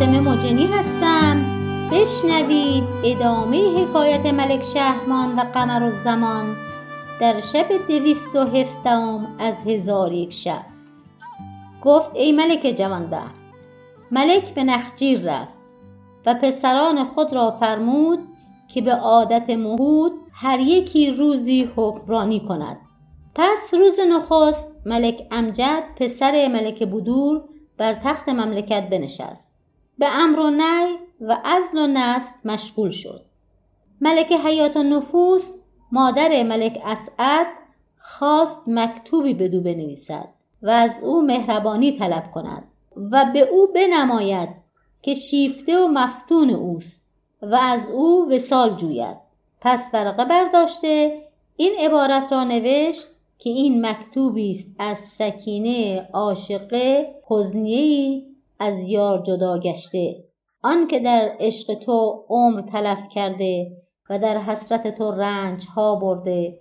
فاطمه مجنی هستم. بشنوید ادامه حکایت ملک شهرمان و قمر الزمان در شب دویست و هفدهم از هزار یک شب. گفت ای ملک جوانبخت ملک به نخجیر رفت و پسران خود را فرمود که به عادت مهود هر یکی روزی حکمرانی کند. پس روز نخست ملک امجد پسر ملک بودور بر تخت مملکت بنشست. به امر و نی و عزل و نسل مشغول شد. ملک حیات و نفوس مادر ملک اسعد خواست مکتوبی بدو بنویسد و از او مهربانی طلب کند و به او بنماید که شیفته و مفتون اوست و از او وسال جوید. پس ورقه برداشته این عبارت را نوشت که این مکتوبی است از سکینه عاشقه حزنیهای از یار جدا گشته. آن که در عشق تو عمر تلف کرده و در حسرت تو رنج ها برده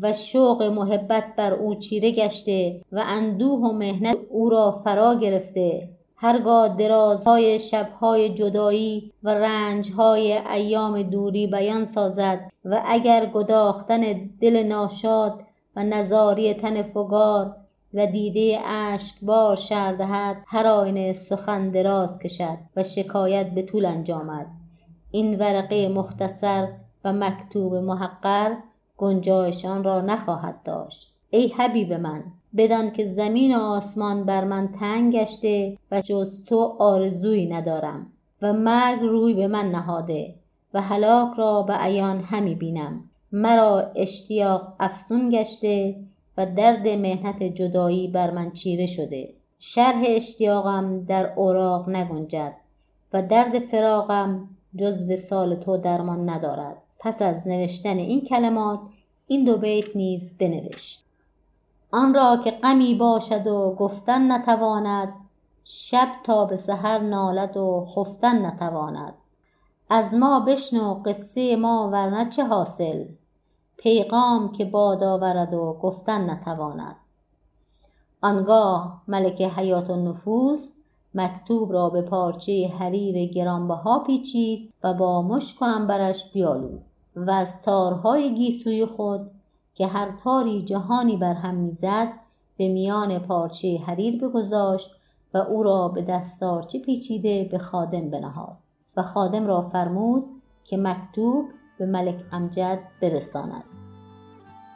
و شوق محبت بر او چیره گشته و اندوه و محنت او را فرا گرفته. هرگاه درازهای شبهای جدایی و رنجهای ایام دوری بیان سازد و اگر گداختن دل ناشاد و نزاری تن فگار و دیده اشکبار شرح دهد هر آینه سخن دراز کشد و شکایت به طول انجامد. این ورقه مختصر و مکتوب محقر گنجایش آن را نخواهد داشت. ای حبیب من بدان که زمین و آسمان بر من تنگ گشته و جز تو آرزویی ندارم و مرگ روی به من نهاده و هلاک را به عیان همی بینم. مرا اشتیاق افزون گشته و درد محنت جدایی بر من چیره شده. شرح اشتیاقم در اوراق نگنجد و درد فراقم جز وصال تو درمان ندارد. پس از نوشتن این کلمات این دو بیت نیز بنوشت. آن را که غمی باشد و گفتن نتواند شب تا به سحر نالد و خفتن نتواند. از ما بشنو قصه ما ورنه چه حاصل؟ پیغام که باد آورد و گفتن نتواند. آنگاه ملک حیات النفوس مکتوب را به پارچه حریر گرانبها پیچید و با مشک و عنبرش بیالود و از تارهای گیسوی خود که هر تاری جهانی بر هم می‌زد به میان پارچه حریر بگذاشت و او را به دستارچه پیچیده به خادم بنهاد و خادم را فرمود که مکتوب به ملک امجد برساند.